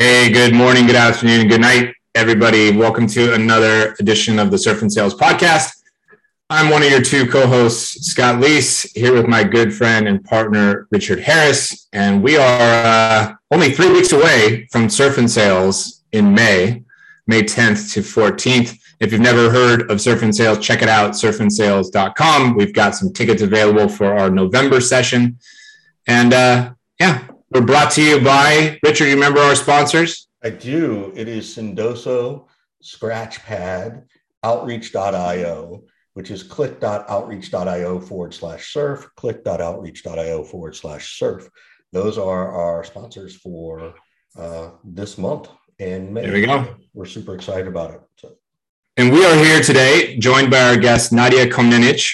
Hey, good morning, good afternoon, good night, everybody. Welcome to another edition of the Surf and Sales Podcast. I'm one of your two co hosts, Scott Leese, here with my good friend and partner, Richard Harris. And we are uh, only three weeks away from Surf and Sales in May, May 10th to 14th. If you've never heard of Surf and Sales, check it out, surfandsales.com. We've got some tickets available for our November session. And uh, yeah, we're brought to you by Richard. You remember our sponsors? I do. It is Sendoso, Scratchpad, Outreach.io, which is click.outreach.io forward slash surf, click.outreach.io forward slash surf. Those are our sponsors for uh, this month. And there we go. We're super excited about it. So. And we are here today, joined by our guest Nadia Komnenic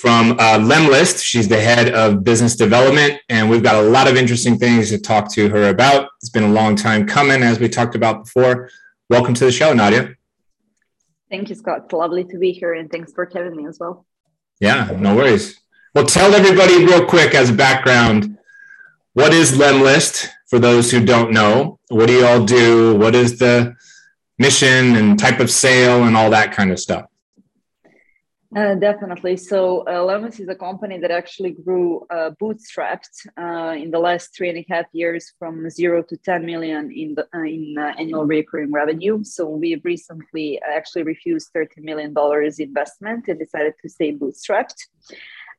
from uh, Lemlist. She's the head of business development, and we've got a lot of interesting things to talk to her about. It's been a long time coming, as we talked about before. Welcome to the show, Nadia. Thank you, Scott. It's lovely to be here, and thanks for having me as well. Yeah, no worries. Well, tell everybody real quick as a background what is Lemlist for those who don't know? What do you all do? What is the mission and type of sale and all that kind of stuff? Uh, definitely. So, uh, Lemlist is a company that actually grew uh, bootstrapped uh, in the last three and a half years from zero to 10 million in, the, uh, in annual recurring revenue. So, we've recently actually refused $30 million investment and decided to stay bootstrapped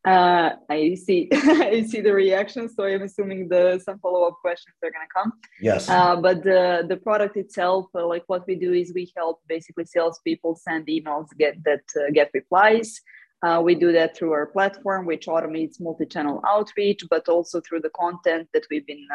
uh, I see I see the reaction, so I'm assuming the some follow up questions are gonna come. Yes. Uh, but the the product itself, uh, like what we do is we help basically salespeople send emails get that uh, get replies. Uh, we do that through our platform, which automates multi-channel outreach, but also through the content that we've been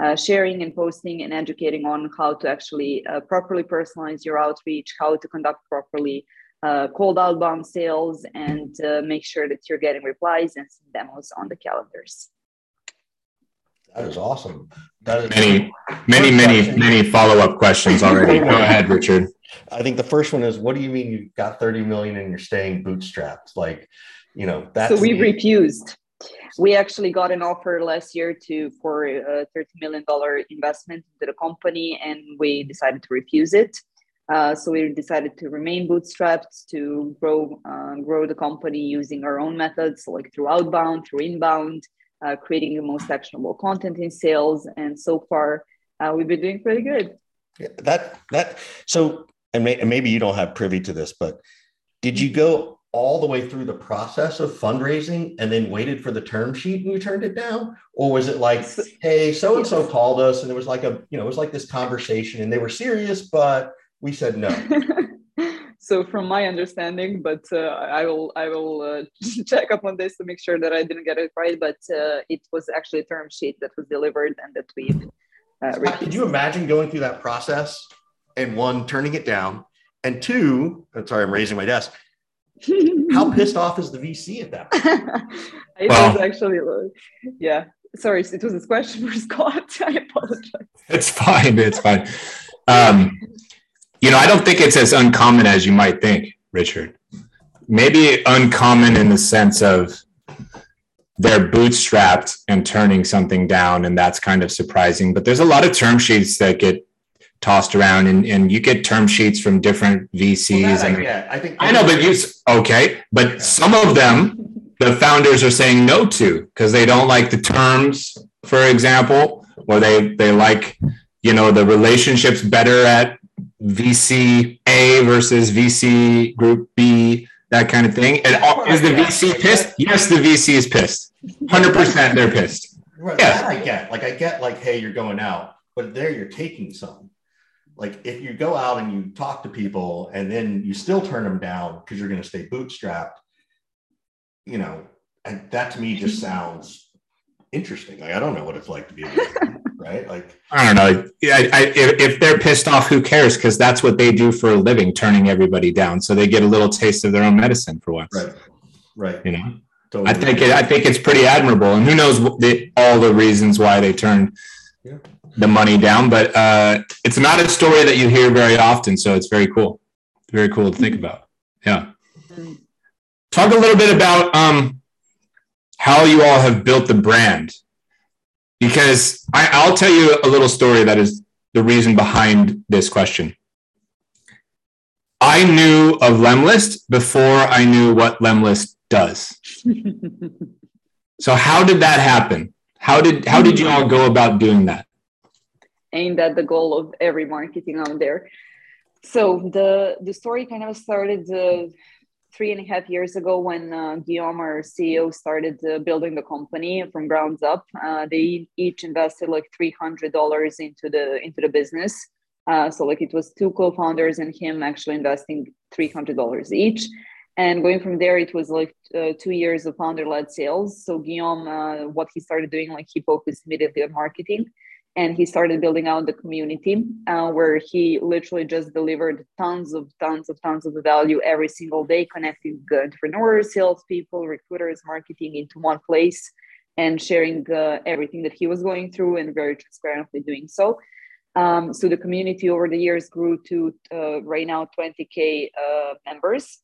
uh, sharing and posting and educating on how to actually properly personalize your outreach, how to conduct properly uh, cold outbound sales and uh, make sure that you're getting replies and demos on the calendars. That is awesome. That is many, many, many, question. many follow up questions already. Go ahead, Richard. I think the first one is, what do you mean you've got 30 million and you're staying bootstrapped? Like, you know, that's so we the- refused. We actually got an offer last year to for a 30 million dollar investment into the company, and we decided to refuse it. Uh, so we decided to remain bootstrapped to grow uh, grow the company using our own methods, like through outbound, through inbound, uh, creating the most actionable content in sales. And so far, uh, we've been doing pretty good. Yeah, that that so, and, may, and maybe you don't have privy to this, but did you go all the way through the process of fundraising and then waited for the term sheet and you turned it down or was it like hey so and so called us and it was like a you know it was like this conversation and they were serious but we said no. so from my understanding, but uh, I will I will uh, check up on this to make sure that I didn't get it right. But uh, it was actually a term sheet that was delivered and that we. Uh, Can you imagine going through that process and one turning it down, and two? I'm sorry, I'm raising my desk. How pissed off is the VC at that? it well, was actually, yeah. Sorry, it was a question for Scott. I apologize. It's fine. It's fine. Um, you know, I don't think it's as uncommon as you might think, Richard. Maybe uncommon in the sense of they're bootstrapped and turning something down, and that's kind of surprising. But there's a lot of term sheets that get tossed around, and, and you get term sheets from different VCs. Well, and I, I think I know, but you okay, but some of them the founders are saying no to because they don't like the terms, for example, or they they like you know the relationships better at VC A versus VC Group B, that kind of thing. And is the VC pissed? Yes, the VC is pissed. Hundred percent, they're pissed. Right, yeah. That I get. Like I get, like, hey, you're going out, but there you're taking some. Like if you go out and you talk to people and then you still turn them down because you're going to stay bootstrapped, you know, and that to me just sounds interesting. Like I don't know what it's like to be right? Like I don't know. I, I, if they're pissed off, who cares? Because that's what they do for a living, turning everybody down. So they get a little taste of their own medicine for once. Right. Right. You know. Totally. I think it, I think it's pretty admirable, and who knows the, all the reasons why they turned yeah. the money down. But uh, it's not a story that you hear very often, so it's very cool. Very cool to think about. Yeah. Talk a little bit about um, how you all have built the brand because I, I'll tell you a little story that is the reason behind this question. I knew of Lemlist before I knew what Lemlist does. so how did that happen? How did how did you all go about doing that? Ain't that the goal of every marketing out there. So the the story kind of started uh, three and a half years ago when uh, Guillaume, our CEO, started uh, building the company from grounds up. Uh, they each invested like three hundred dollars into the into the business. Uh, so like it was two co-founders and him actually investing three hundred dollars each. And going from there, it was like uh, two years of founder-led sales. So Guillaume, uh, what he started doing, like he focused immediately on marketing and he started building out the community uh, where he literally just delivered tons of tons of tons of value every single day connecting entrepreneurs salespeople recruiters marketing into one place and sharing uh, everything that he was going through and very transparently doing so. Um, so the community over the years grew to uh, right now 20k uh, members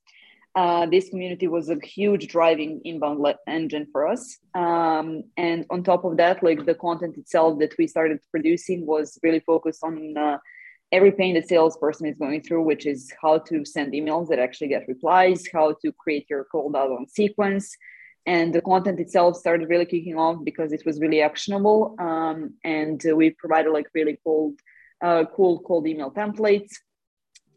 uh, this community was a huge driving inbound engine for us. Um, and on top of that, like the content itself that we started producing was really focused on uh, every pain that salesperson is going through, which is how to send emails that actually get replies, how to create your cold outbound sequence. And the content itself started really kicking off because it was really actionable. Um, and we provided like really cold, uh, cool cold email templates.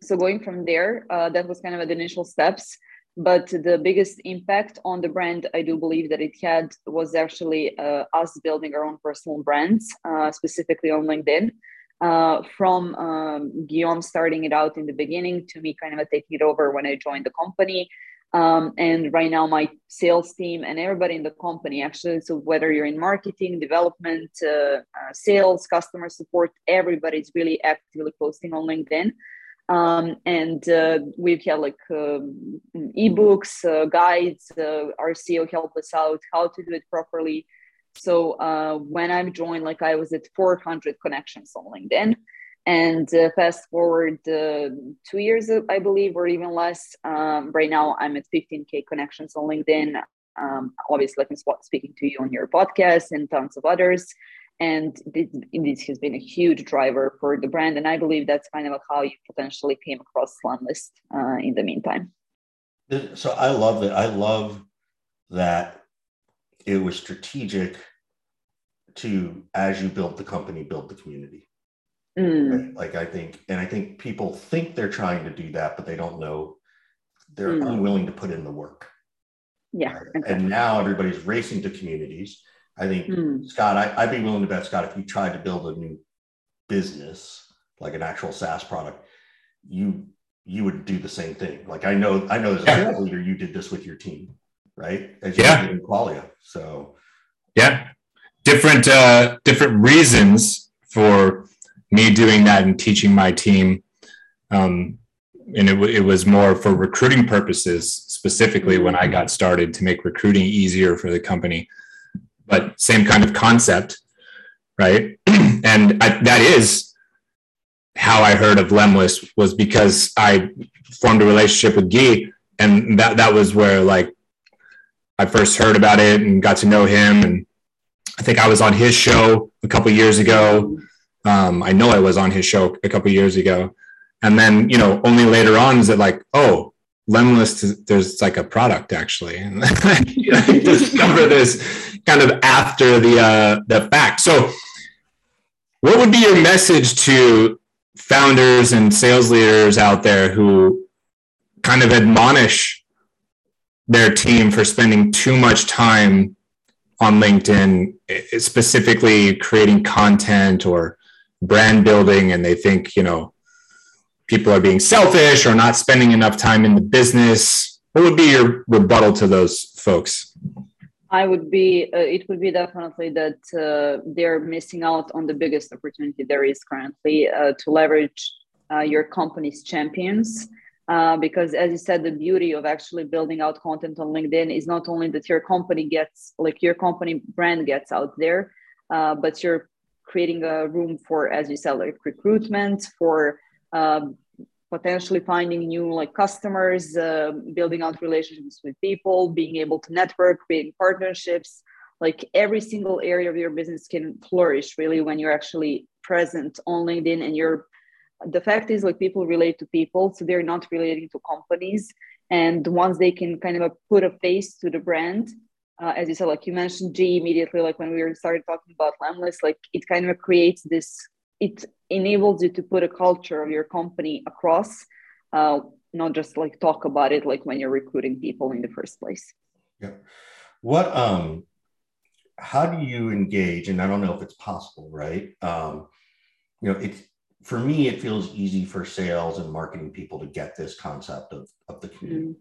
So going from there, uh, that was kind of the initial steps but the biggest impact on the brand i do believe that it had was actually uh, us building our own personal brands uh, specifically on linkedin uh, from um, guillaume starting it out in the beginning to me kind of taking it over when i joined the company. Um, and right now my sales team and everybody in the company actually so whether you're in marketing development uh, uh, sales customer support everybody's really actively posting on linkedin um, and uh, we've had like um, ebooks, uh, guides. Uh, our CEO helped us out how to do it properly. So uh, when I joined, like I was at 400 connections on LinkedIn, and uh, fast forward uh, two years, I believe, or even less. Um, right now, I'm at 15k connections on LinkedIn. Um, obviously, like I'm speaking to you on your podcast and tons of others and this, this, has been a huge driver for the brand and i believe that's kind of how you potentially came across Lemlist uh, in the meantime so i love that i love that it was strategic to as you build the company build the community mm. like i think and i think people think they're trying to do that but they don't know they're mm. unwilling to put in the work yeah right? exactly. and now everybody's racing to communities I think mm. Scott, I, would be willing to bet Scott, if you tried to build a new business, like an actual SaaS product, you you would do the same thing. Like I know, I know as a yeah. leader, you did this with your team, right? As you yeah. did in Qualia. So yeah. Different uh different reasons for me doing that and teaching my team. Um and it, it was more for recruiting purposes specifically when I got started to make recruiting easier for the company but same kind of concept, right? and I, that is how I heard of Lemlist was because I formed a relationship with Guy, and that that was where like I first heard about it and got to know him. And I think I was on his show a couple years ago. Um, I know I was on his show a couple years ago, and then you know only later on is it like, oh, Lemlist, there's like a product actually, and discover this kind of after the uh, the fact. So, what would be your message to founders and sales leaders out there who kind of admonish their team for spending too much time on LinkedIn, specifically creating content or brand building, and they think you know people are being selfish or not spending enough time in the business? What would be your rebuttal to those folks? I would be, uh, it would be definitely that uh, they're missing out on the biggest opportunity there is currently uh, to leverage uh, your company's champions. Uh, because as you said, the beauty of actually building out content on LinkedIn is not only that your company gets, like your company brand gets out there, uh, but you're creating a room for, as you said, like recruitment, for potentially finding new like customers uh, building out relationships with people being able to network creating partnerships. Like every single area of your business can flourish really when you're actually present on linkedin. And you're the fact is like people relate to people so they're not relating to companies. And once they can kind of put a face to the brand uh, as you said like you mentioned g immediately like when we started talking about lemlist like it kind of creates this it enables you to put a culture of your company across uh, not just like talk about it like when you're recruiting people in the first place. Yeah. What um how do you engage and i don't know if it's possible right? Um you know it's for me it feels easy for sales and marketing people to get this concept of, of the community.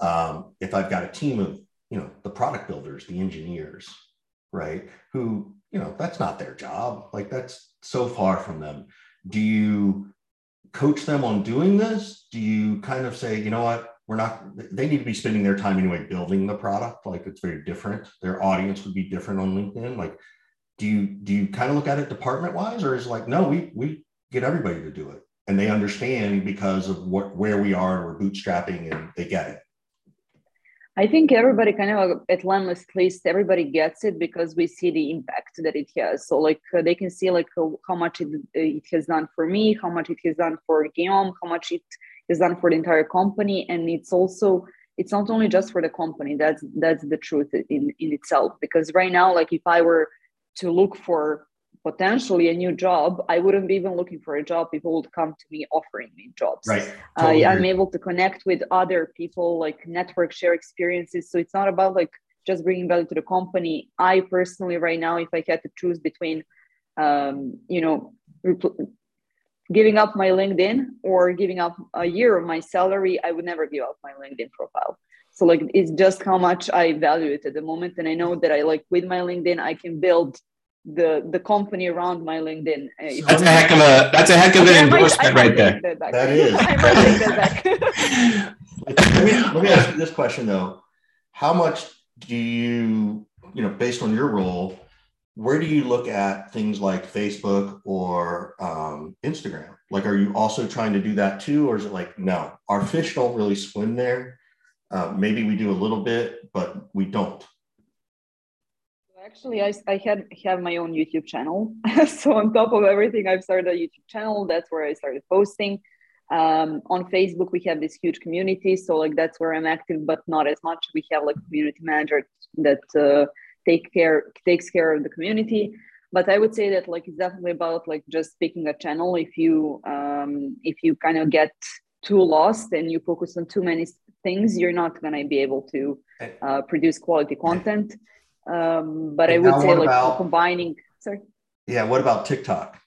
Mm-hmm. um, if i've got a team of you know the product builders the engineers right who you know that's not their job. Like that's so far from them. Do you coach them on doing this? Do you kind of say you know what? We're not they need to be spending their time anyway building the product. Like it's very different. Their audience would be different on linkedin. Like do you do you kind of look at it department wise or is like no we we get everybody to do it and they understand because of what where we are and we're bootstrapping and they get it I think everybody kind of at at least everybody gets it because we see the impact that it has. So like uh, they can see like uh, how much it, it has done for me, how much it has done for Guillaume, how much it has done for the entire company, and it's also it's not only just for the company. That's that's the truth in in itself. Because right now, like if I were to look for potentially a new job, I wouldn't be even looking for a job. People would come to me offering me jobs. Right. Totally uh, I'm able to connect with other people, like network share experiences. So it's not about like just bringing value to the company. I personally, right now, if I had to choose between, um, you know, giving up my LinkedIn or giving up a year of my salary, I would never give up my LinkedIn profile. So like it's just how much I value it at the moment. And I know that I like with my LinkedIn, I can build the the company around my LinkedIn. Uh, that's a heck of a that's a heck of an endorsement right there. That, that is. that let, me, let me ask you this question though: How much do you you know based on your role? Where do you look at things like Facebook or um, Instagram? Like, are you also trying to do that too, or is it like no, our fish don't really swim there? Uh, maybe we do a little bit, but we don't Actually, I, I had have my own YouTube channel. so on top of everything, I've started a YouTube channel. That's where I started posting. Um, on Facebook, we have this huge community. So like that's where I'm active, but not as much. We have like community manager that uh, take care takes care of the community. But I would say that like it's definitely about like just picking a channel. If you um, if you kind of get too lost and you focus on too many things, you're not gonna be able to uh, produce quality content. Um, but and I would say like about, combining. Sorry. Yeah. What about TikTok?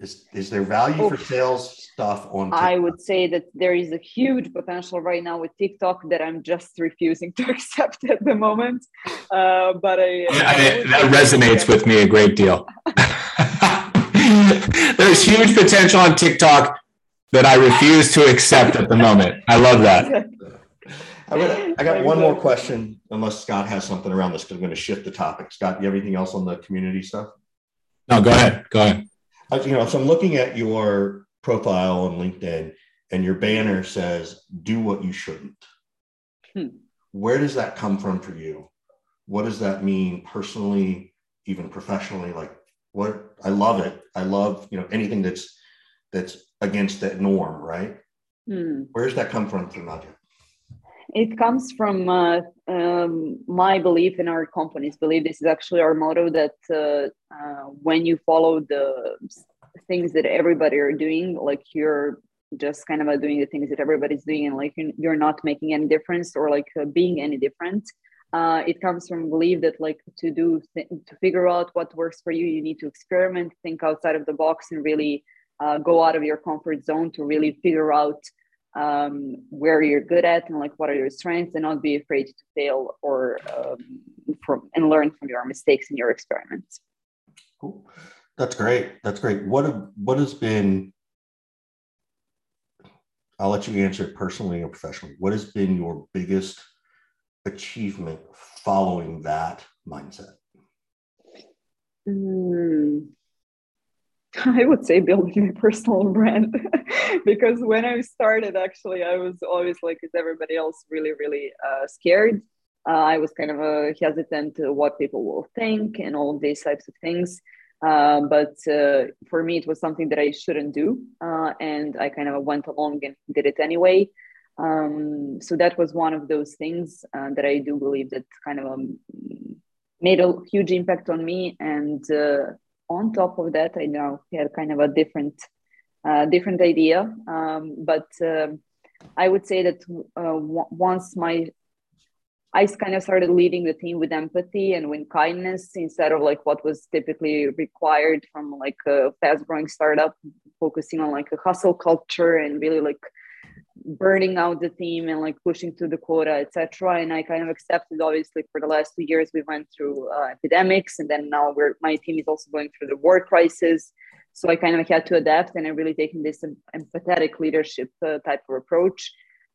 Is is there value oh, for sales stuff on? TikTok? I would say that there is a huge potential right now with TikTok that I'm just refusing to accept at the moment. Uh, but I, I, that resonates with me a great deal. There's huge potential on TikTok that I refuse to accept at the moment. I love that. I, got, I got one more question, unless Scott has something around this, because I'm going to shift the topic. Scott, you have anything else on the community stuff? No, go ahead. Go ahead. I, you know, so I'm looking at your profile on LinkedIn, and your banner says, "Do what you shouldn't." Hmm. Where does that come from for you? What does that mean personally, even professionally? Like, what? I love it. I love you know anything that's that's against that norm, right? Hmm. Where does that come from for Nadia? It comes from uh, um, my belief in our company's belief. This is actually our motto that uh, uh, when you follow the things that everybody are doing, like you're just kind of doing the things that everybody's doing, and like you're not making any difference or like uh, being any different. Uh, it comes from belief that like to do th- to figure out what works for you, you need to experiment, think outside of the box, and really uh, go out of your comfort zone to really figure out um, where you're good at and like what are your strengths and not be afraid to fail or um, from and learn from your mistakes and your experiments. Cool. That's great. That's great. What have, what has been i'll let you answer it personally or professionally. What has been your biggest achievement following that mindset? Mm, I would say building my personal brand because when I started, actually, I was always like, is everybody else really, really uh, scared? Uh, I was kind of uh, hesitant to what people will think and all these types of things. Uh, but uh, for me, it was something that I shouldn't do, uh, and I kind of went along and did it anyway. Um, so that was one of those things that I do believe that kind of um, made a huge impact on me. And on top of that, I now had kind of a different, uh, different idea. Um, but um, I would say that w- once my I kind of started leading the team with empathy and with kindness instead of like what was typically required from like a fast growing startup, focusing on like a hustle culture and really like burning out the team and like pushing to the quota, etc. And I kind of accepted obviously for the last two years we went through uh, epidemics and then now we're my team is also going through the war crisis. So I kind of had to adapt and I'm really taking this empathetic leadership uh, type of approach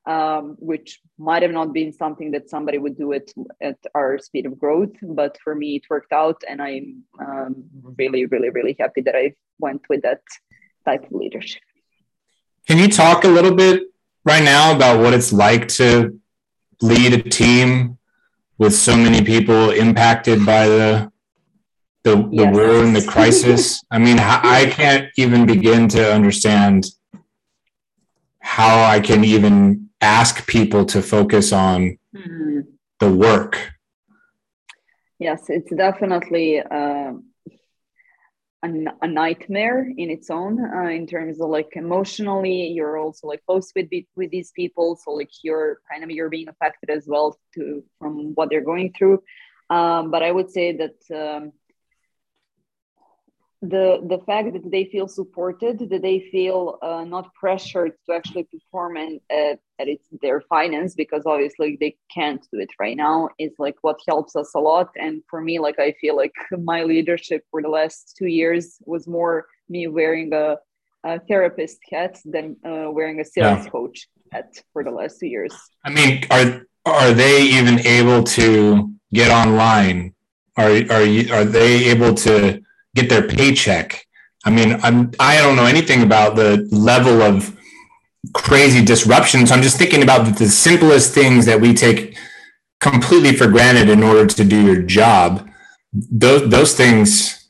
um, which might have not been something that somebody would do it at our speed of growth. But for me, it worked out, and I'm um, really, really, really happy that I went with that type of leadership. Can you talk a little bit right now about what it's like to lead a team with so many people impacted by the the, the yes. war and the crisis? I mean, I can't even begin to understand how I can even ask people to focus on mm. the work yes it's definitely uh, a, nightmare in its own uh, in terms of like emotionally you're also like close with with these people so like you're kind of you're being affected as well to from what they're going through. Um, but i would say that um, the the fact that they feel supported that they feel uh, not pressured to actually perform and uh, at its their finance because obviously they can't do it right now is like what helps us a lot. And for me like i feel like my leadership for the last two years was more me wearing a, a therapist hat than uh, wearing a sales yeah. coach hat for the last two years. I mean are are they even able to get online? Are are you are they able to get their paycheck. I mean, I'm I don't know anything about the level of crazy disruption. So I'm just thinking about the simplest things that we take completely for granted in order to do your job. Those those things,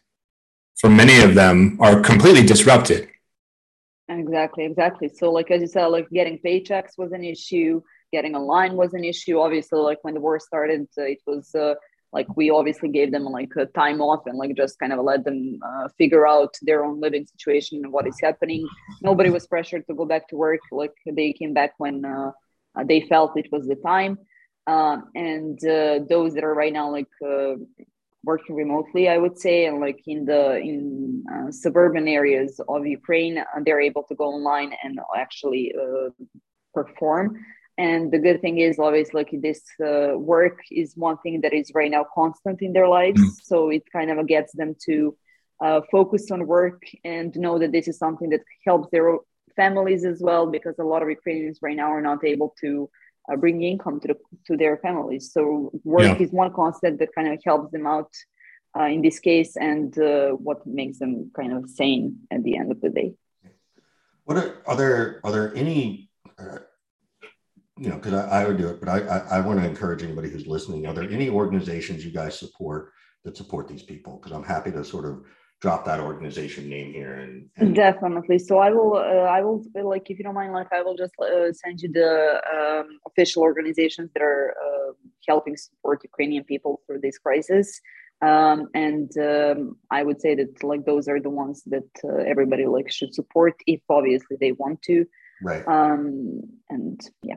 for many of them, are completely disrupted. Exactly, exactly. So, like as you said, like getting paychecks was an issue. Getting a line was an issue. Obviously, like when the war started, it was uh, like we obviously gave them like a time off and like just kind of let them uh, figure out their own living situation and what is happening. Nobody was pressured to go back to work. Like they came back when uh, they felt it was the time. Uh, and uh, those that are right now like uh, working remotely i would say and like in the in uh, suburban areas of ukraine they're able to go online and actually perform and the good thing is always like this uh, work is one thing that is right now constant in their lives mm. so it kind of gets them to uh, focus on work and know that this is something that helps their families as well because a lot of ukrainians right now are not able to uh, bring income to, the, to their families so work yeah. is one constant that kind of helps them out uh, in this case and uh, what makes them kind of sane at the end of the day what are, are there are there any uh, you know, because I, I, would do it, but I, I, I want to encourage anybody who's listening. Are there any organizations you guys support that support these people? Because I'm happy to sort of drop that organization name here and, and... definitely so i will uh, i will like if you don't mind like i will just uh, send you the um, official organizations that are uh, helping support ukrainian people through this crisis um, and um, i would say that like those are the ones that uh, everybody like should support if obviously they want to right um, and yeah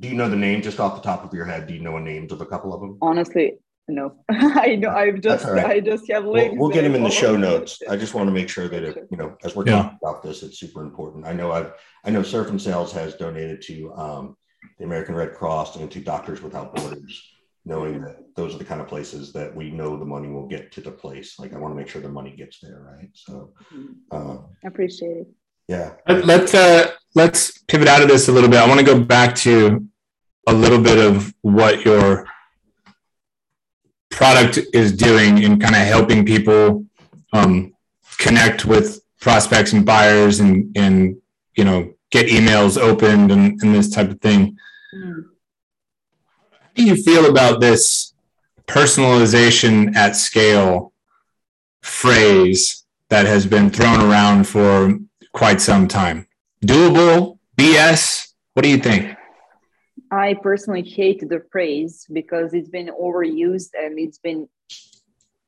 do you know the name just off the top of your head? Do you know the names of a couple of them? Honestly, no. I know. I've just right. I just have links. We'll, we'll get them in the show notes. I just want to make sure that it, you know, as we're yeah. talking about this, it's super important. I know I've I know Surf and Sales has donated to um, the American Red Cross and to Doctors Without Borders, knowing that those are the kind of places that we know the money will get to the place. Like I want to make sure the money gets there, right? So mm-hmm. uh, appreciate it. Yeah. Let's uh, let's pivot out of this a little bit. I want to go back to a little bit of what your product is doing in kind of helping people um, connect with prospects and buyers and and you know get emails opened and, and this type of thing. Mm. How do you feel about this personalization at scale phrase that has been thrown around for quite some time. Doable, BS. What do you think? I personally hate the phrase because it's been overused and it's been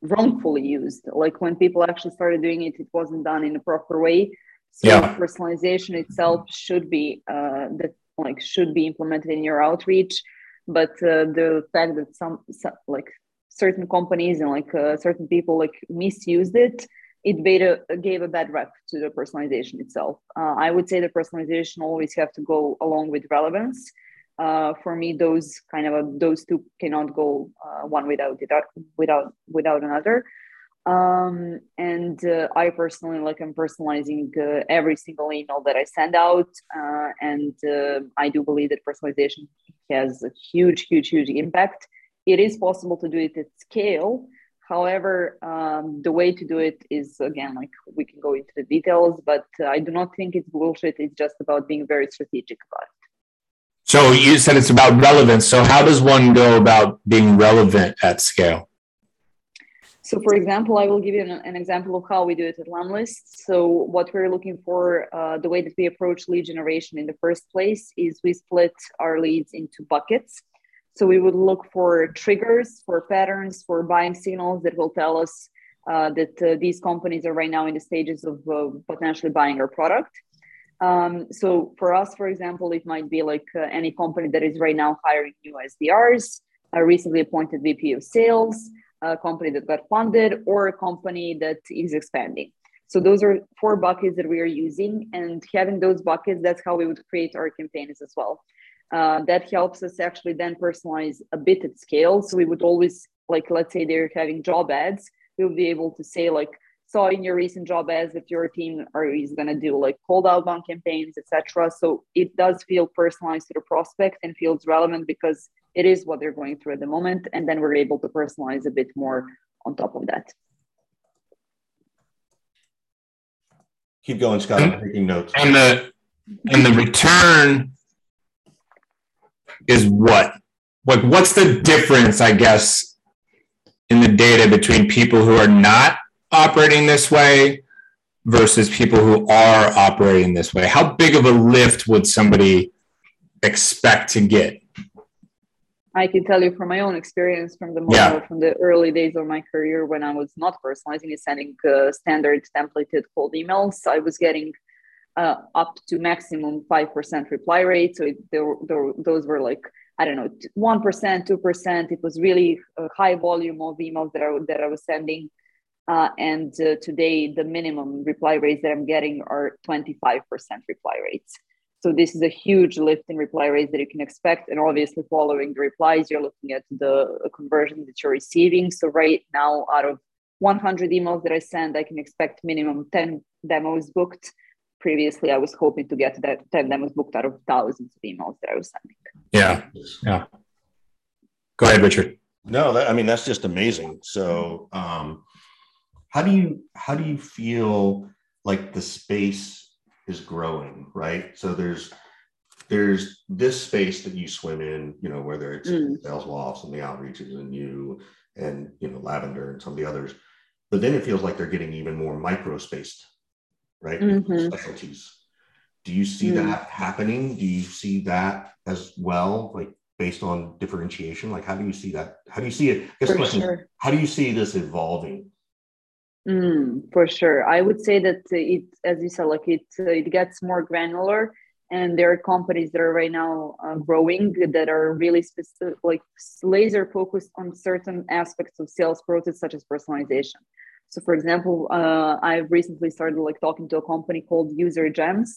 wrongfully used. Like when people actually started doing it, it wasn't done in a proper way. So yeah. personalization itself should be uh, that like should be implemented in your outreach, but uh, the fact that some, some like certain companies and like uh, certain people like misused it, it beta, gave a bad rep to the personalization itself. Uh, I would say the personalization always have to go along with relevance. Uh, for me those kind of a, those two cannot go uh, one without without without another. Um, and uh, i personally like i'm personalizing uh, every single email that i send out. Uh, and i do believe that personalization has a huge huge huge impact. It is possible to do it at scale however um, the way to do it is again like we can go into the details but i do not think it's bullshit it's just about being very strategic about it so you said it's about relevance. So how does one go about being relevant at scale? So, for example, I will give you an, an example of how we do it at Lemlist. So, what we're looking for, uh, the way that we approach lead generation in the first place is we split our leads into buckets. So, we would look for triggers, for patterns, for buying signals that will tell us uh, that uh, these companies are right now in the stages of uh, potentially buying our product. Um, so for us, for example, it might be like uh, any company that is right now hiring new SDRs, a recently appointed VP of sales, a company that got funded, or a company that is expanding. So those are four buckets that we are using, and having those buckets, that's how we would create our campaigns as well. Uh, that helps us actually then personalize a bit at scale. So we would always like, let's say they're having job ads, we'll be able to say like, saw in your recent job ads that your team are is going to do like cold outbound campaigns etc so it does feel personalized to the prospect and feels relevant because it is what they're going through at the moment and then we're able to personalize a bit more on top of that. Keep going scott. I'm taking notes. And the and the return is what like what's the difference i guess in the data between people who are not operating this way versus people who are operating this way? How big of a lift would somebody expect to get? I can tell you from my own experience from the yeah. from the early days of my career when I was not personalizing and sending uh, standard templated cold emails, I was getting uh, up to maximum five percent reply rate. So it, those were like I don't know one percent, two percent. It was really a high volume of emails that I that I was sending. Uh, and uh, today, the minimum reply rates that I'm getting are 25% reply rates. So this is a huge lift in reply rates that you can expect. And obviously, following the replies, you're looking at the conversion that you're receiving. So right now, out of 100 emails that I send, I can expect minimum 10 demos booked. Previously, I was hoping to get that 10 demos booked out of thousands of emails that I was sending. Yeah, yeah. Go ahead, Richard. No, that, I mean that's just amazing. So, um, how do you how do you feel like the space is growing right so there's there's this space that you swim in you know whether it's mm. Saleslofts and the outreaches and you and you know lavender and some of the others but then it feels like they're getting even more micro spaced right mm-hmm. specialties do you see mm. that happening do you see that as well like based on differentiation like how do you see that how do you see it For question, sure. how do you see this evolving Mm, for sure, I would say that it, as you said, like it, uh, it gets more granular, and there are companies that are right now uh, growing that are really specific, like laser focused on certain aspects of sales process, such as personalization. So, for example, uh, I've recently started like talking to a company called UserGems.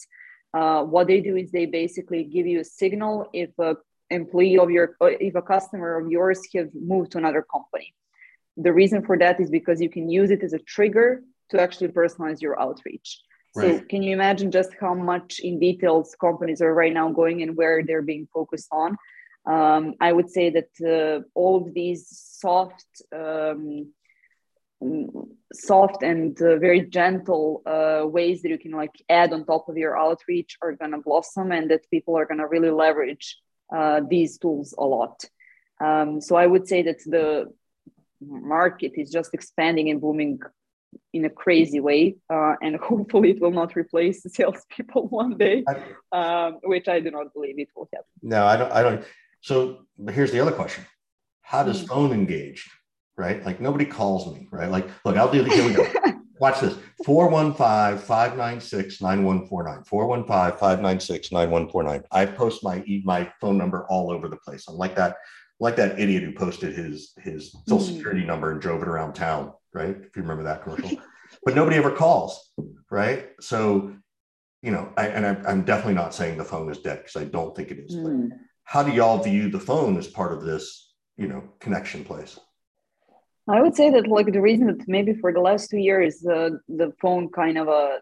Uh, what they do is they basically give you a signal if a employee of your, if a customer of yours have moved to another company the reason for that is because you can use it as a trigger to actually personalize your outreach. Right. So can you imagine just how much in details companies are right now going and where they're being focused on? Um, I would say that uh, all of these soft, um, soft and uh, very gentle uh, ways that you can like add on top of your outreach are gonna blossom, and that people are gonna really leverage uh, these tools a lot. Um, so I would say that the market is just expanding and booming in a crazy way, uh, and hopefully it will not replace the salespeople one day, um, which I do not believe it will happen. No, I don't. I don't. So here's the other question: How does mm. phone engage? Right, like nobody calls me. Right, like look, I'll do the. Here we go. Watch this 415 596 9149. 415 596 9149. I post my my phone number all over the place. I'm like that like that idiot who posted his his social hmm. security number and drove it around town, right? If you remember that commercial. but nobody ever calls, right? So, you know, I, and I, am definitely not saying the phone is dead because I don't think it is. Mm. how do y'all view the phone as part of this, you know, connection place? I would say that like the reason that maybe for the last two years uh, the phone kind of uh,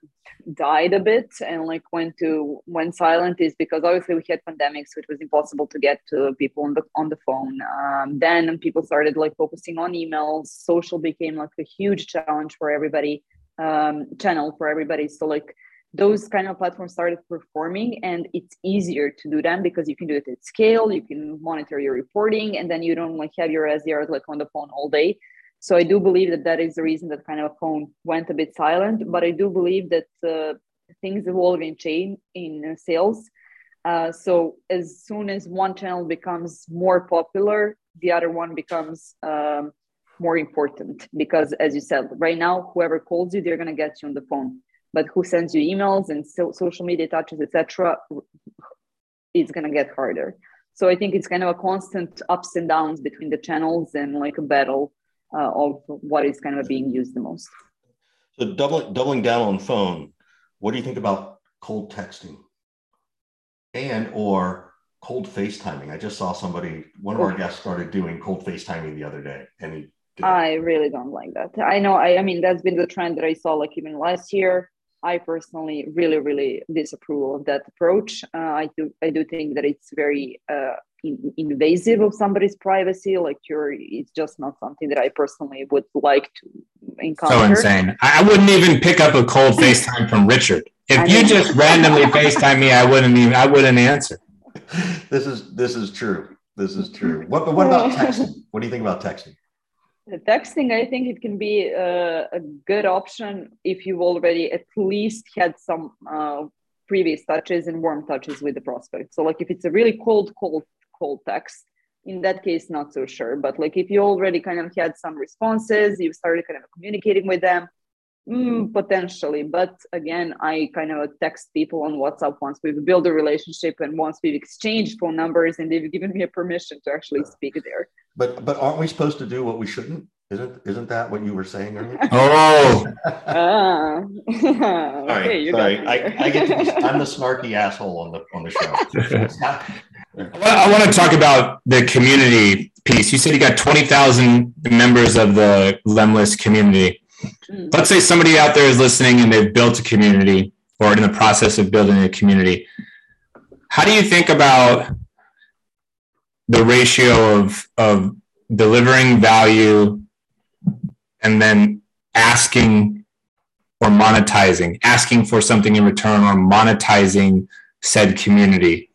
died a bit and like went to went silent is because obviously we had pandemics, which was impossible to get to people on the on the phone. Um, then people started like focusing on emails. Social became like a huge challenge for everybody, um, channel for everybody. So like those kind of platforms started performing and it's easier to do them because you can do it at scale you can monitor your reporting and then you don't like have your sdrs like on the phone all day so I do believe that that is the reason that kind of phone went a bit silent. But I do believe that uh, things evolve in chain in sales. Uh, so as soon as one channel becomes more popular, the other one becomes um, more important because, as you said, right now whoever calls you, they're gonna get you on the phone. But who sends you emails and so- social media touches, etc., it's gonna get harder. So I think it's kind of a constant ups and downs between the channels and like a battle uh, of what is kind of being used the most. So doubling doubling down on phone, what do you think about cold texting and or cold FaceTiming? I just saw somebody, one of our guests started doing cold FaceTiming the other day, and he. I really don't like that. I know. I, I mean, that's been the trend that I saw like even last year. I personally really, really disapprove of that approach. Uh, I do, I do think that it's very uh, in, invasive of somebody's privacy. Like you're, it's just not something that I personally would like to encounter. So insane. I wouldn't even pick up a cold FaceTime from Richard. If I you just randomly FaceTime me, I wouldn't even, I wouldn't answer. This is, this is true. This is true. What, what about texting? What do you think about texting? The texting, I think it can be a, a, good option if you've already at least had some uh, previous touches and warm touches with the prospect. So, like if it's a really cold, cold, cold text, in that case, not so sure. But like if you already kind of had some responses, you started kind of communicating with them, Mm, potentially, but again, I kind of text people on WhatsApp once we've built a relationship and once we've exchanged phone numbers and they've given me a permission to actually speak there. But but aren't we supposed to do what we shouldn't? Isn't isn't that what you were saying earlier? Oh, uh, okay, sorry. I, I, get to be, I'm the snarky asshole on the on the show. I want to talk about the community piece. You said you got twenty thousand members of the Lemlist community. Mm. Let's say somebody out there is listening and they've built a community or in the process of building a community. How do you think about the ratio of, of delivering value and then asking or monetizing, asking for something in return or monetizing said community?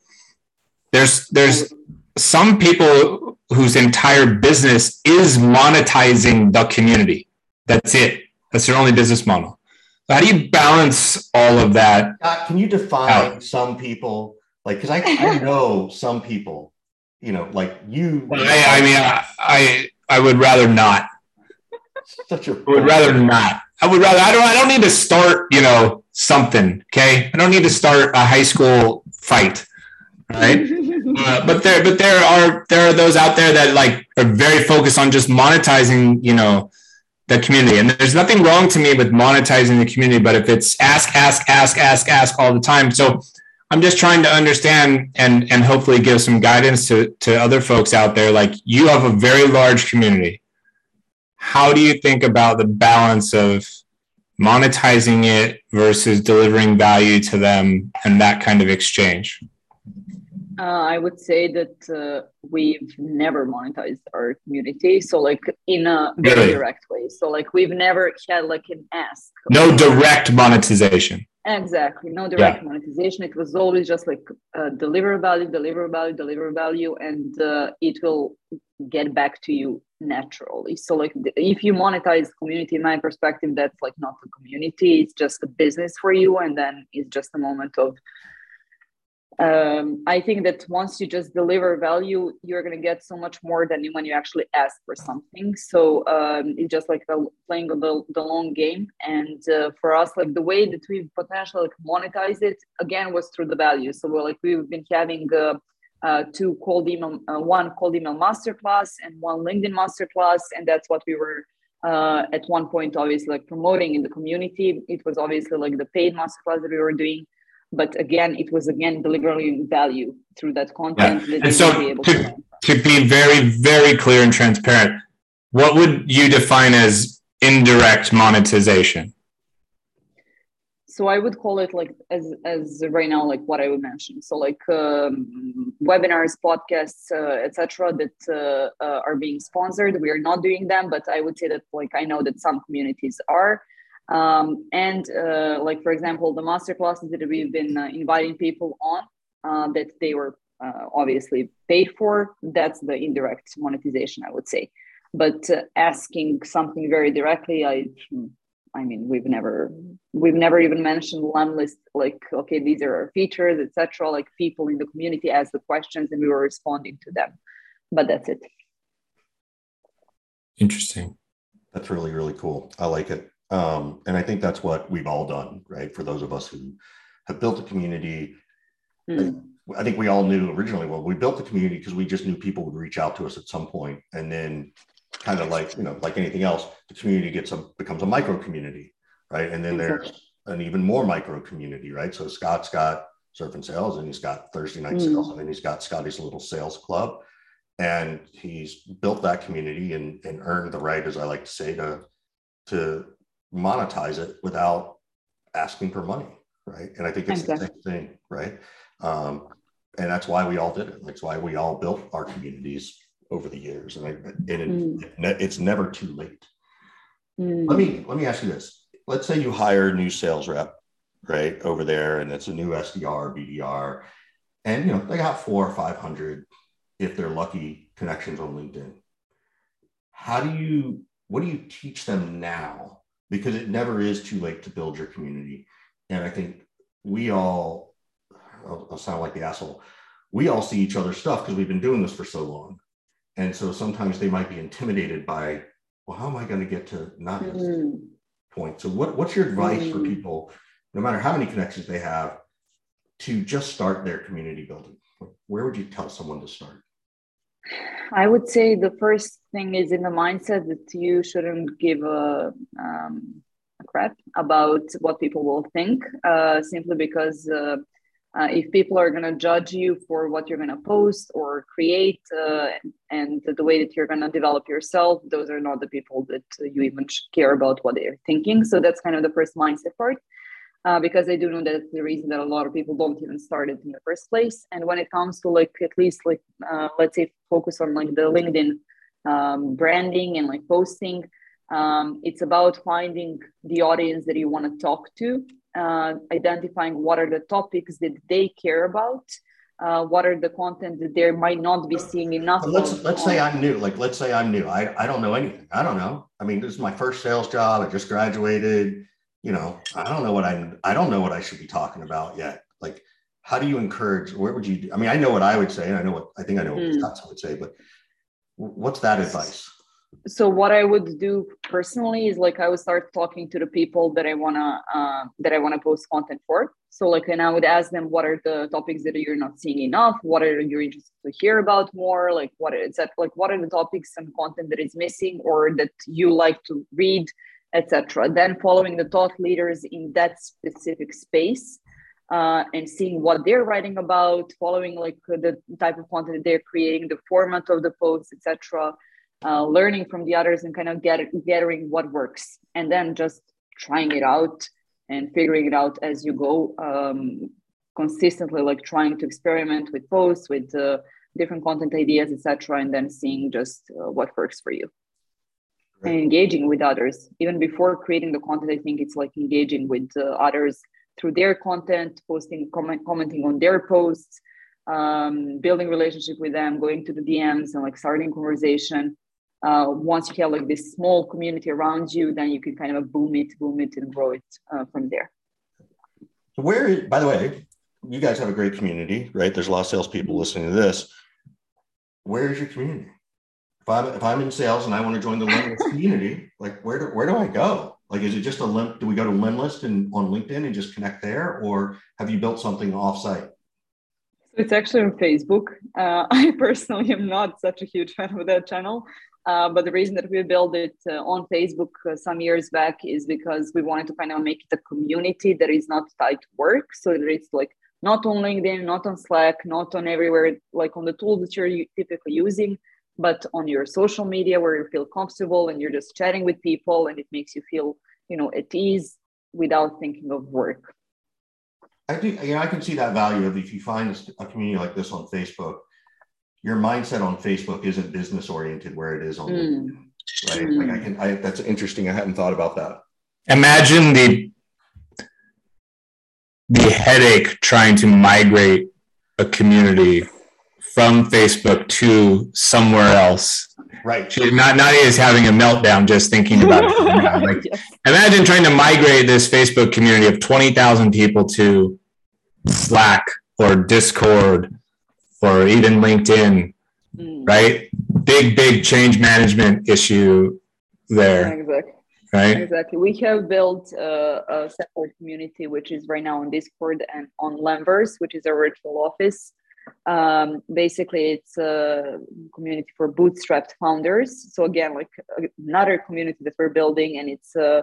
There's, there's some people whose entire business is monetizing the community. That's it. That's their only business model. So how do you balance all of that? Uh, can you define out? some people like because I, I know some people, you know, like you. I, I mean, I, I, I would rather not. Such a. I would rather not. I would rather. I don't. I don't need to start. You know something. Okay. I don't need to start a high school fight. Right. uh, but there, but there are there are those out there that like are very focused on just monetizing. You know the community. And there's nothing wrong to me with monetizing the community, but if it's ask, ask, ask, ask, ask all the time. So I'm just trying to understand and and hopefully give some guidance to, to other folks out there. Like you have a very large community. How do you think about the balance of monetizing it versus delivering value to them and that kind of exchange? Uh, I would say that uh, we've never monetized our community. So, like in a very really? direct way. So, like we've never had like an ask. No direct monetization. Exactly. No direct yeah. monetization. It was always just like uh, deliver value, deliver value, deliver value, and uh, it will get back to you naturally. So, like, if you monetize community, in my perspective, that's like not a community. It's just a business for you, and then it's just a moment of um, I think that once you just deliver value, you're going to get so much more than when you actually ask for something. So um, it's just like the, playing the, the long game. And uh, for us, like the way that we potentially like, monetize it again was through the value. So we're like we've been having uh, uh, two cold email, uh, one cold email masterclass and one LinkedIn masterclass, and that's what we were uh, at one point obviously like promoting in the community. It was obviously like the paid masterclass that we were doing but again it was again delivering value through that content yeah. and so to, to be very very clear and transparent what would you define as indirect monetization? So i would call it like as as right now like what i would mention. So like um, webinars podcasts uh, etc that uh, uh, are being sponsored. We are not doing them but i would say that like i know that some communities are um, and uh, like, for example, the master classes that we've been uh, inviting people on uh, that they were uh, obviously paid for, that's the indirect monetization, I would say. But uh, asking something very directly, I, I mean, we've never, we've never even mentioned Lemlist. Like, okay, these are our features, etc. Like, people in the community ask the questions, and we were responding to them. But that's it. Interesting. That's really really cool. I like it. Um, and I think that's what we've all done, right? For those of us who have built a community, mm. I, think we all knew originally, well, we built the community because we just knew people would reach out to us at some point, and then kind of like you know, like anything else, the community gets a becomes a micro community, right? And then there's an even more micro community, right? So Scott's got surf and sales, and he's got Thursday night mm. sales, and then he's got Scotty's little sales club, and he's built that community and and earned the right, as I like to say, to to monetize it without asking for money, right? And I think it's the same thing, right? Um, and that's why we all did it. That's why we all built our communities over the years, and, I, and it, mm. it, it's never too late. Mm. Let me let me ask you this: Let's say you hire a new sales rep, right, over there, and it's a new SDR, BDR, and you know they got four or five hundred, if they're lucky, connections on LinkedIn. How do you? What do you teach them now because it never is too late to build your community. And I think we all, I'll, I'll sound like the asshole, we all see each other's stuff because we've been doing this for so long. And so sometimes they might be intimidated by, well, how am I going to get to not mm. point? So what, what's your advice mm. for people, no matter how many connections they have, to just start their community building? Where would you tell someone to start? I would say the first thing is in the mindset that you shouldn't give a, um, a crap about what people will think, uh, simply because uh, uh, if people are going to judge you for what you're going to post or create uh, and the way that you're going to develop yourself, those are not the people that you even care about what they're thinking. So that's kind of the first mindset part uh, because I do know that the reason that a lot of people don't even start it in the first place. And when it comes to like at least like uh, let's say focus on like the LinkedIn um, branding and like posting, um, it's about finding the audience that you want to talk to, uh, identifying what are the topics that they care about. Uh, what are the content that they might not be seeing enough? let's let's say I'm new. Like let's say I'm new. I, I don't know anything. I don't know. I mean, this is my first sales job. I just graduated you know, I don't know what I'm, I don't know what I should be talking about yet. Like, how do you encourage, where would you do? I mean, I know what I would say, and I know what, I think I know what mm. Scott would say, but what's that advice? So what I would do personally is like I would start talking to the people that I wanna uh, that I wanna post content for. So like, and I would ask them what are the topics that you're not seeing enough. What are you interested to hear about more? Like, what is that? Like, what are the topics and content that is missing or that you like to read? Etc. Then following the thought leaders in that specific space uh, and seeing what they're writing about, following like the type of content they're creating, the format of the posts, etc. Uh, learning from the others and kind of get, gathering what works, and then just trying it out and figuring it out as you go. Um, consistently, like trying to experiment with posts, with uh, different content ideas, etc., and then seeing just uh, what works for you and engaging with others even before creating the content i think it's like engaging with uh, others through their content, posting, comment, commenting on their posts, um, building relationship with them, going to the DMs and like starting conversation. Uh, once you have like this small community around you, then you can kind of boom it, boom it, and grow it uh, from there. Where, by the way, you guys have a great community, right? There's a lot of salespeople listening to this. Where's your community? If I'm if I'm in sales and I want to join the lemlist community, like where do where do I go? Like, is it just a limp? Do we go to lemlist and on LinkedIn and just connect there, or have you built something offsite? It's actually on Facebook. Uh, I personally am not such a huge fan of that channel. Uh, but the reason that we built it uh, on Facebook uh, some years back is because we wanted to kind of make it a community that is not tied to work. So that it's like not on LinkedIn, not on Slack, not on everywhere, like on the tools that you're typically using, but on your social media where you feel comfortable and you're just chatting with people and it makes you feel, you know, at ease without thinking of work. I do, you know, I can see that value of if you find a community like this on Facebook, your mindset on Facebook isn't business oriented where it is on mm. right? Mm. Like I can, I, that's interesting. I hadn't thought about that. Imagine the the headache trying to migrate a community from Facebook to somewhere else. Right. She, not Nadja is having a meltdown just thinking about it. Like, yes. Imagine trying to migrate this Facebook community of 20,000 people to Slack or Discord or even LinkedIn, mm. right? Big, big change management issue there. Exactly. Right. Exactly. We have built a, a separate community, which is right now on Discord and on Lemverse, which is our virtual office. Um, basically, it's a community for bootstrapped founders. So again, like another community that we're building, and it's uh,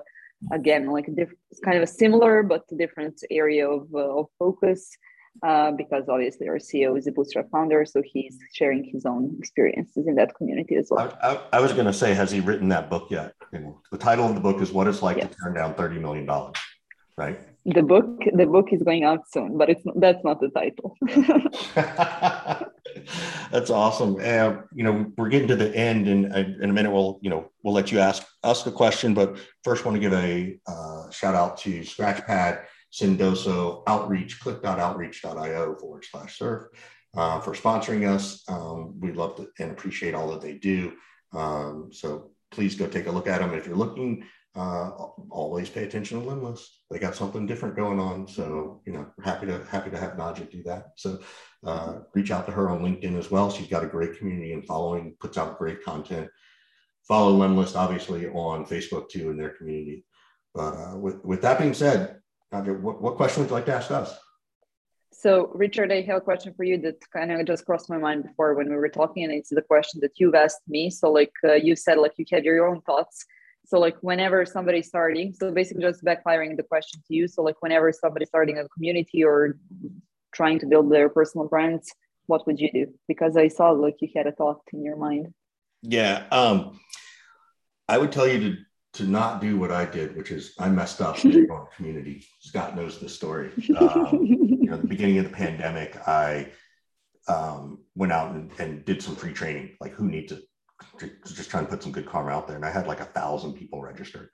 again like a diff- it's kind of a similar but different area of, uh, of focus uh, because obviously our CEO is a bootstrap founder, so he's sharing his own experiences in that community as well. I, I, I was going to say, has he written that book yet? the title of the book is "What It's Like yes. to Turn Down Thirty Million Dollars," right? The book, the book is going out soon, but it's that's not the title. that's awesome. Uh, you know, we're getting to the end, and in a minute, we'll you know we'll let you ask us a question. But first, want to give a uh, shout out to Scratchpad Sendoso Outreach, click.outreach.io forward slash surf uh, for sponsoring us. Um, we love to, and appreciate all that they do. Um, so please go take a look at them. If you're looking, uh, always pay attention to lemlist. They got something different going on. So, you know, happy to happy to have Nadja do that. So uh, reach out to her on LinkedIn as well. She's got a great community and following, puts out great content. Follow lemlist obviously on Facebook too in their community. But uh, with, with that being said, Nadja, what, what question would you like to ask us? So, Richard, I have a question for you that kind of just crossed my mind before when we were talking, and it's the question that you've asked me. So, like uh, you said, like you had your own thoughts. So, like whenever somebody's starting, so basically just backfiring the question to you. So, like whenever somebody's starting a community or trying to build their personal brands, what would you do? Because I saw like you had a thought in your mind. Yeah, um, I would tell you to to not do what I did, which is I messed up in the community. Scott knows the story. Um, you know, the beginning of the pandemic, I um, went out and, and, did some free training, like who needs it, just trying to put some good karma out there. And I had like a thousand people registered,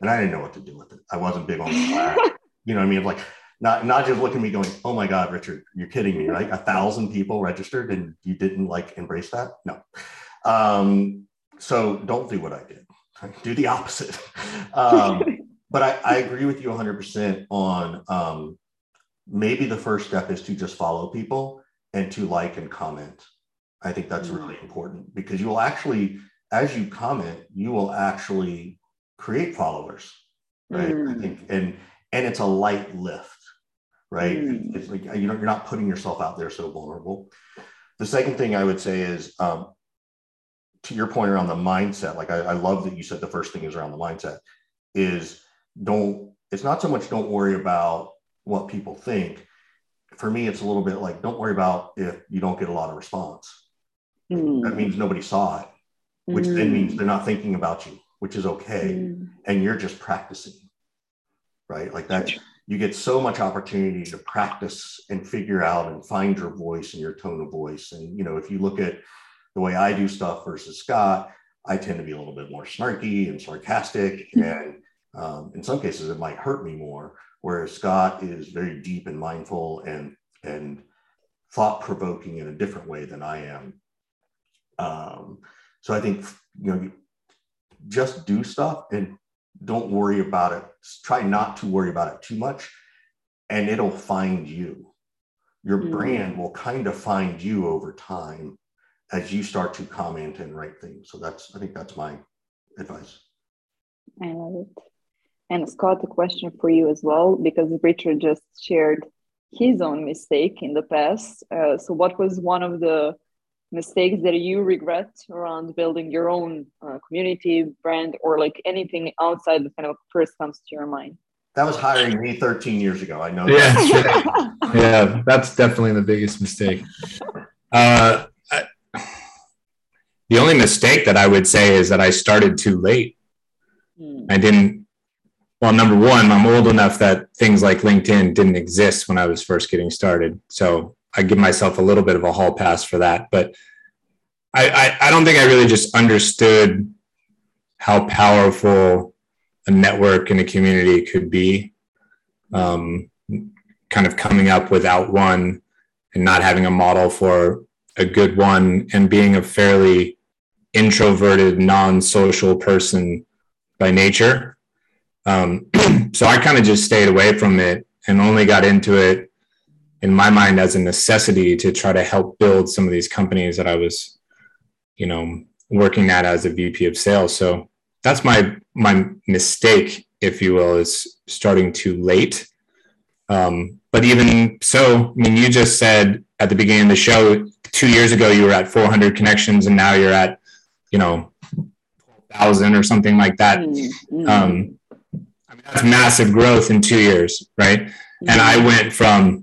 and I didn't know what to do with it. I wasn't big on Slack. you know what I mean? Like not not just looking at me going, "Oh my God, Richard, you're kidding me!" Right? A thousand people registered, and you didn't like embrace that. No. Um, so don't do what I did do the opposite. Um, but I, I, agree with you 100% on um, maybe the first step is to just follow people and to like and comment. I think that's mm-hmm. really important because you will actually, as you comment, you will actually create followers, right? Mm. I think, and and it's a light lift, right? Mm. It's like you know you're not putting yourself out there so vulnerable. The second thing I would say is um, to your point around the mindset, like I, I love that you said the first thing is around the mindset is don't, it's not so much don't worry about what people think. For me, it's a little bit like don't worry about if you don't get a lot of response. Mm. That means nobody saw it, which mm. then means they're not thinking about you, which is okay. Mm. And you're just practicing, right? Like that, you get so much opportunity to practice and figure out and find your voice and your tone of voice. And, you know, if you look at, the way I do stuff versus Scott, I tend to be a little bit more snarky and sarcastic. And Um, in some cases, it might hurt me more. Whereas Scott is very deep and mindful and and thought provoking in a different way than I am. Um, so I think you know, just do stuff and don't worry about it. Try not to worry about it too much, and it'll find you. Your mm-hmm. brand will kind of find you over time as you start to comment and write things. So that's I think that's my advice. I love it. And Scott, a question for you as well, because Richard just shared his own mistake in the past. Uh, so, what was one of the mistakes that you regret around building your own uh, community brand or like anything outside that kind of first comes to your mind? That was hiring me 13 years ago. I know. Yeah, that. yeah, that's definitely the biggest mistake. Uh, I, the only mistake that I would say is that I started too late. Hmm. I didn't. Well, number one, I'm old enough that things like LinkedIn didn't exist when I was first getting started. So I give myself a little bit of a hall pass for that. But I, I, I don't think I really just understood how powerful a network and a community could be. Um, kind of coming up without one and not having a model for a good one and being a fairly introverted, non-social person by nature. Um, so I kind of just stayed away from it and only got into it in my mind as a necessity to try to help build some of these companies that I was, you know, working at as a VP of sales. So that's my my mistake, if you will, is starting too late. Um, but even so, I mean, you just said at the beginning of the show, two years ago you were at 400 connections, and now you're at, you know, thousand or something like that. Mm-hmm. Um, I mean, that's massive growth in two years, right? Mm-hmm. And I went from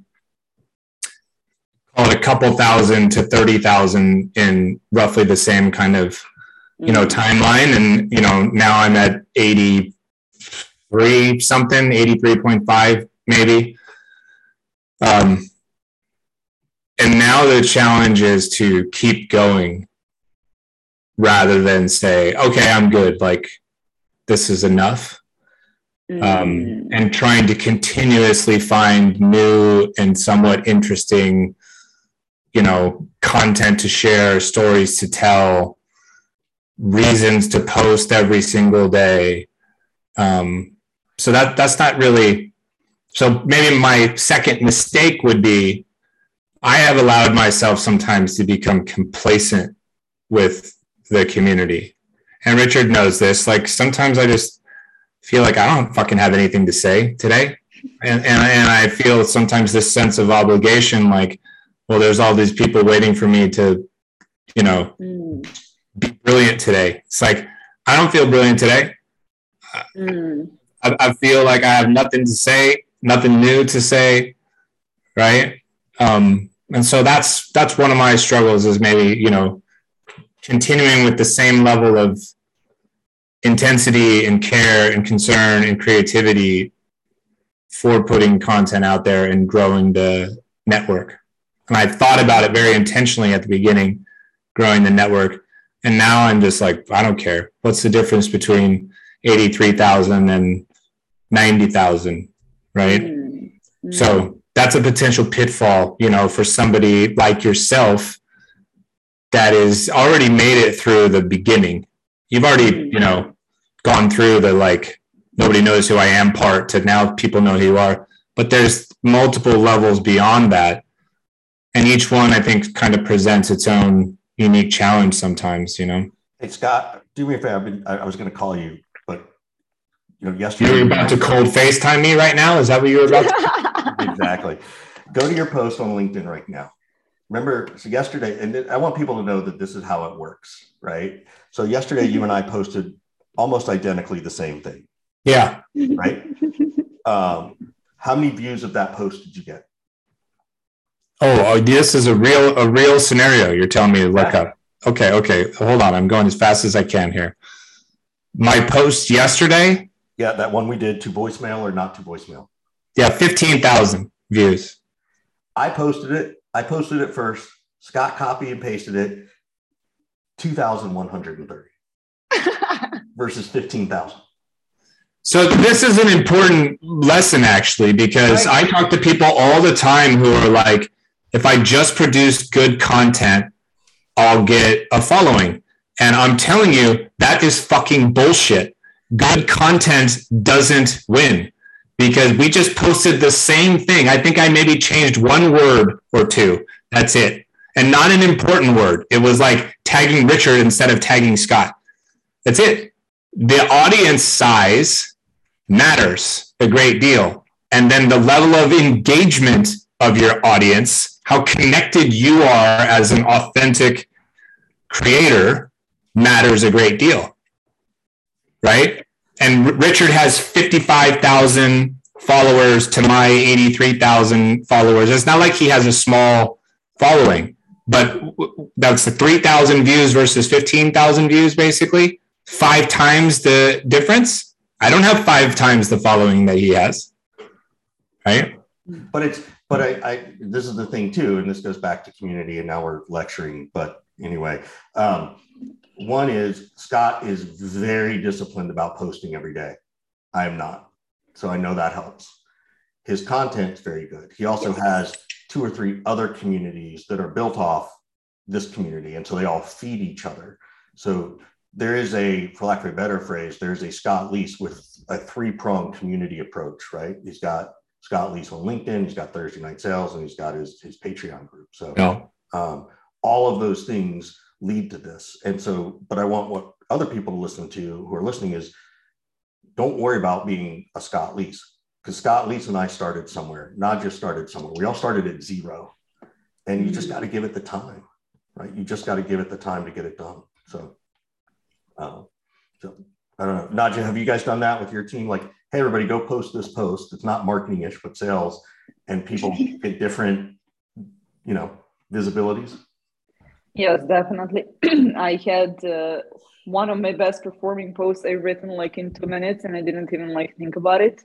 call it a couple thousand to 30,000 in roughly the same kind of, you know, mm-hmm. timeline. And, you know, now I'm at 83 something, 83.5 maybe. Um, and now the challenge is to keep going rather than say, okay, I'm good. Like this is enough. Um, mm. and trying to continuously find new and somewhat interesting you know content to share stories to tell reasons to post every single day. Um, so that that's not really so maybe my second mistake would be i have allowed myself sometimes to become complacent with the community. And richard knows this like sometimes i just feel like i don't fucking have anything to say today. And, and, and i feel sometimes this sense of obligation like well, there's all these people waiting for me to, you know, mm. be brilliant today. It's like, I don't feel brilliant today. Mm. I, I, feel like I have nothing to say, nothing new to say. Right. Um, and so that's, that's one of my struggles is maybe, you know, continuing with the same level of intensity and care and concern and creativity for putting content out there and growing the network. And I thought about it very intentionally at the beginning, growing the network. And now I'm just like, I don't care. What's the difference between 83,000 and 90,000? Right. Mm-hmm. So that's a potential pitfall, you know, for somebody like yourself that is already made it through the beginning. You've already, mm-hmm. you know, gone through the like, nobody knows who I am part to now people know who you are. But there's multiple levels beyond that and each one I think kind of presents its own unique challenge sometimes, you know. Hey Scott, do me a favor. I've been, I, I was going to call you, but you know, yesterday you're about to cold FaceTime me right now. Is that what you were about? To- exactly. Go to your post on LinkedIn right now. Remember, so yesterday, and I want people to know that this is how it works, right? So yesterday, you and I posted almost identically the same thing. Yeah. Right. Um, how many views of that post did you get? Oh, oh, this is a real a real scenario. You're telling me to look yeah. up. Okay, okay. Hold on. I'm going as fast as I can here. My post yesterday. Yeah, that one we did to voicemail or not to voicemail. Yeah, fifteen thousand views. I posted it. I posted it first. Scott copied and pasted it. Two thousand one hundred and thirty versus fifteen thousand. So this is an important lesson actually, because right. I talk to people all the time who are like, if I just produce good content, I'll get a following. And I'm telling you, that is fucking bullshit. Good content doesn't win because we just posted the same thing. I think I maybe changed one word or two. That's it. And not an important word. It was like tagging Richard instead of tagging Scott. That's it. The audience size matters a great deal. And then the level of engagement of your audience, how connected you are as an authentic creator matters a great deal. Right? And Richard has 55,000 followers to my 83,000 followers. It's not like he has a small following, but that's the 3,000 views versus 15,000 views, basically. Five times the difference. I don't have five times the following that he has. Right. But it's, but I, I, this is the thing too, and this goes back to community, and now we're lecturing. But anyway, um, one is Scott is very disciplined about posting every day. I am not. So I know that helps. His content is very good. He also has two or three other communities that are built off this community. And so they all feed each other. So there is a, for lack of a better phrase, there's a Scott Leese with a three pronged community approach, right? He's got Scott Leese on LinkedIn, he's got Thursday Night Sales, and he's got his, his Patreon group. So yeah. um, all of those things lead to this. And so, but I want what other people to listen to who are listening is don't worry about being a Scott Leese because Scott Leese and I started somewhere, not just started somewhere. We all started at zero. And you just mm-hmm. got to give it the time, right? You just got to give it the time to get it done. So, um, so I don't know. Nadja, have you guys done that with your team? Like, hey, everybody, go post this post. It's not marketing ish, but sales, and people get different, you know, visibilities. Yes, definitely. I had uh, one of my best performing posts I've written like in two minutes, and I didn't even like think about it.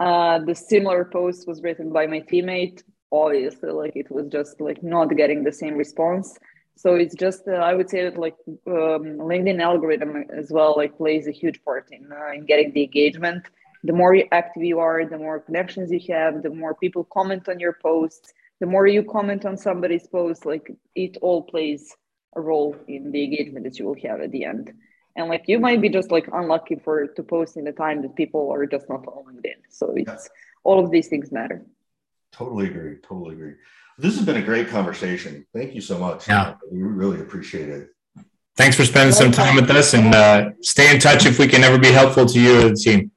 Uh, the similar post was written by my teammate. Obviously, like it was just like not getting the same response. So it's just uh, I would say that like um, LinkedIn algorithm as well like plays a huge part in uh, in getting the engagement. The more active you are, the more connections you have, the more people comment on your posts the more you comment on somebody's post, like it all plays a role in the engagement that you will have at the end. And like you might be just like unlucky for to post in the time that people are just not on LinkedIn. So it's yeah. all of these things matter. Totally agree. Totally agree. This has been a great conversation. Thank you so much. Yeah. We really appreciate it. Thanks for spending some time with us and uh, stay in touch if we can ever be helpful to you or the team.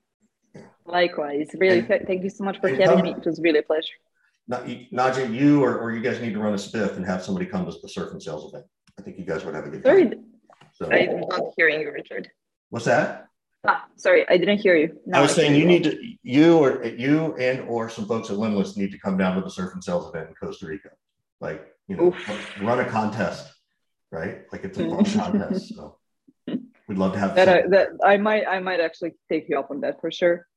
Likewise. Really, thank you so much for having me. It was really a pleasure. Nadja, you or, or you guys need to run a spiff and have somebody come to the surf and sales event. I think you guys would have a good time. Sorry, so, I'm not hearing you, Richard. What's that? Ah, sorry, I didn't hear you. I was I saying you need to, you or you and or some folks at lemlist need to come down to the surf and sales event in Costa Rica. Like, you know, Oof. run a contest, right? Like it's a fun contest. So we'd love to have that. I, that I might, I might actually take you up on that for sure.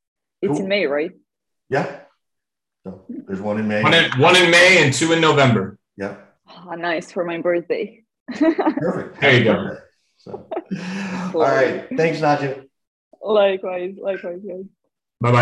It's cool. in May, right? Yeah. So there's one in May. One in, one in May and two in November. Yeah. Oh, nice for my birthday. Perfect. There you go. So, all right. Thanks, Nadja. Likewise. Likewise, guys. Bye bye.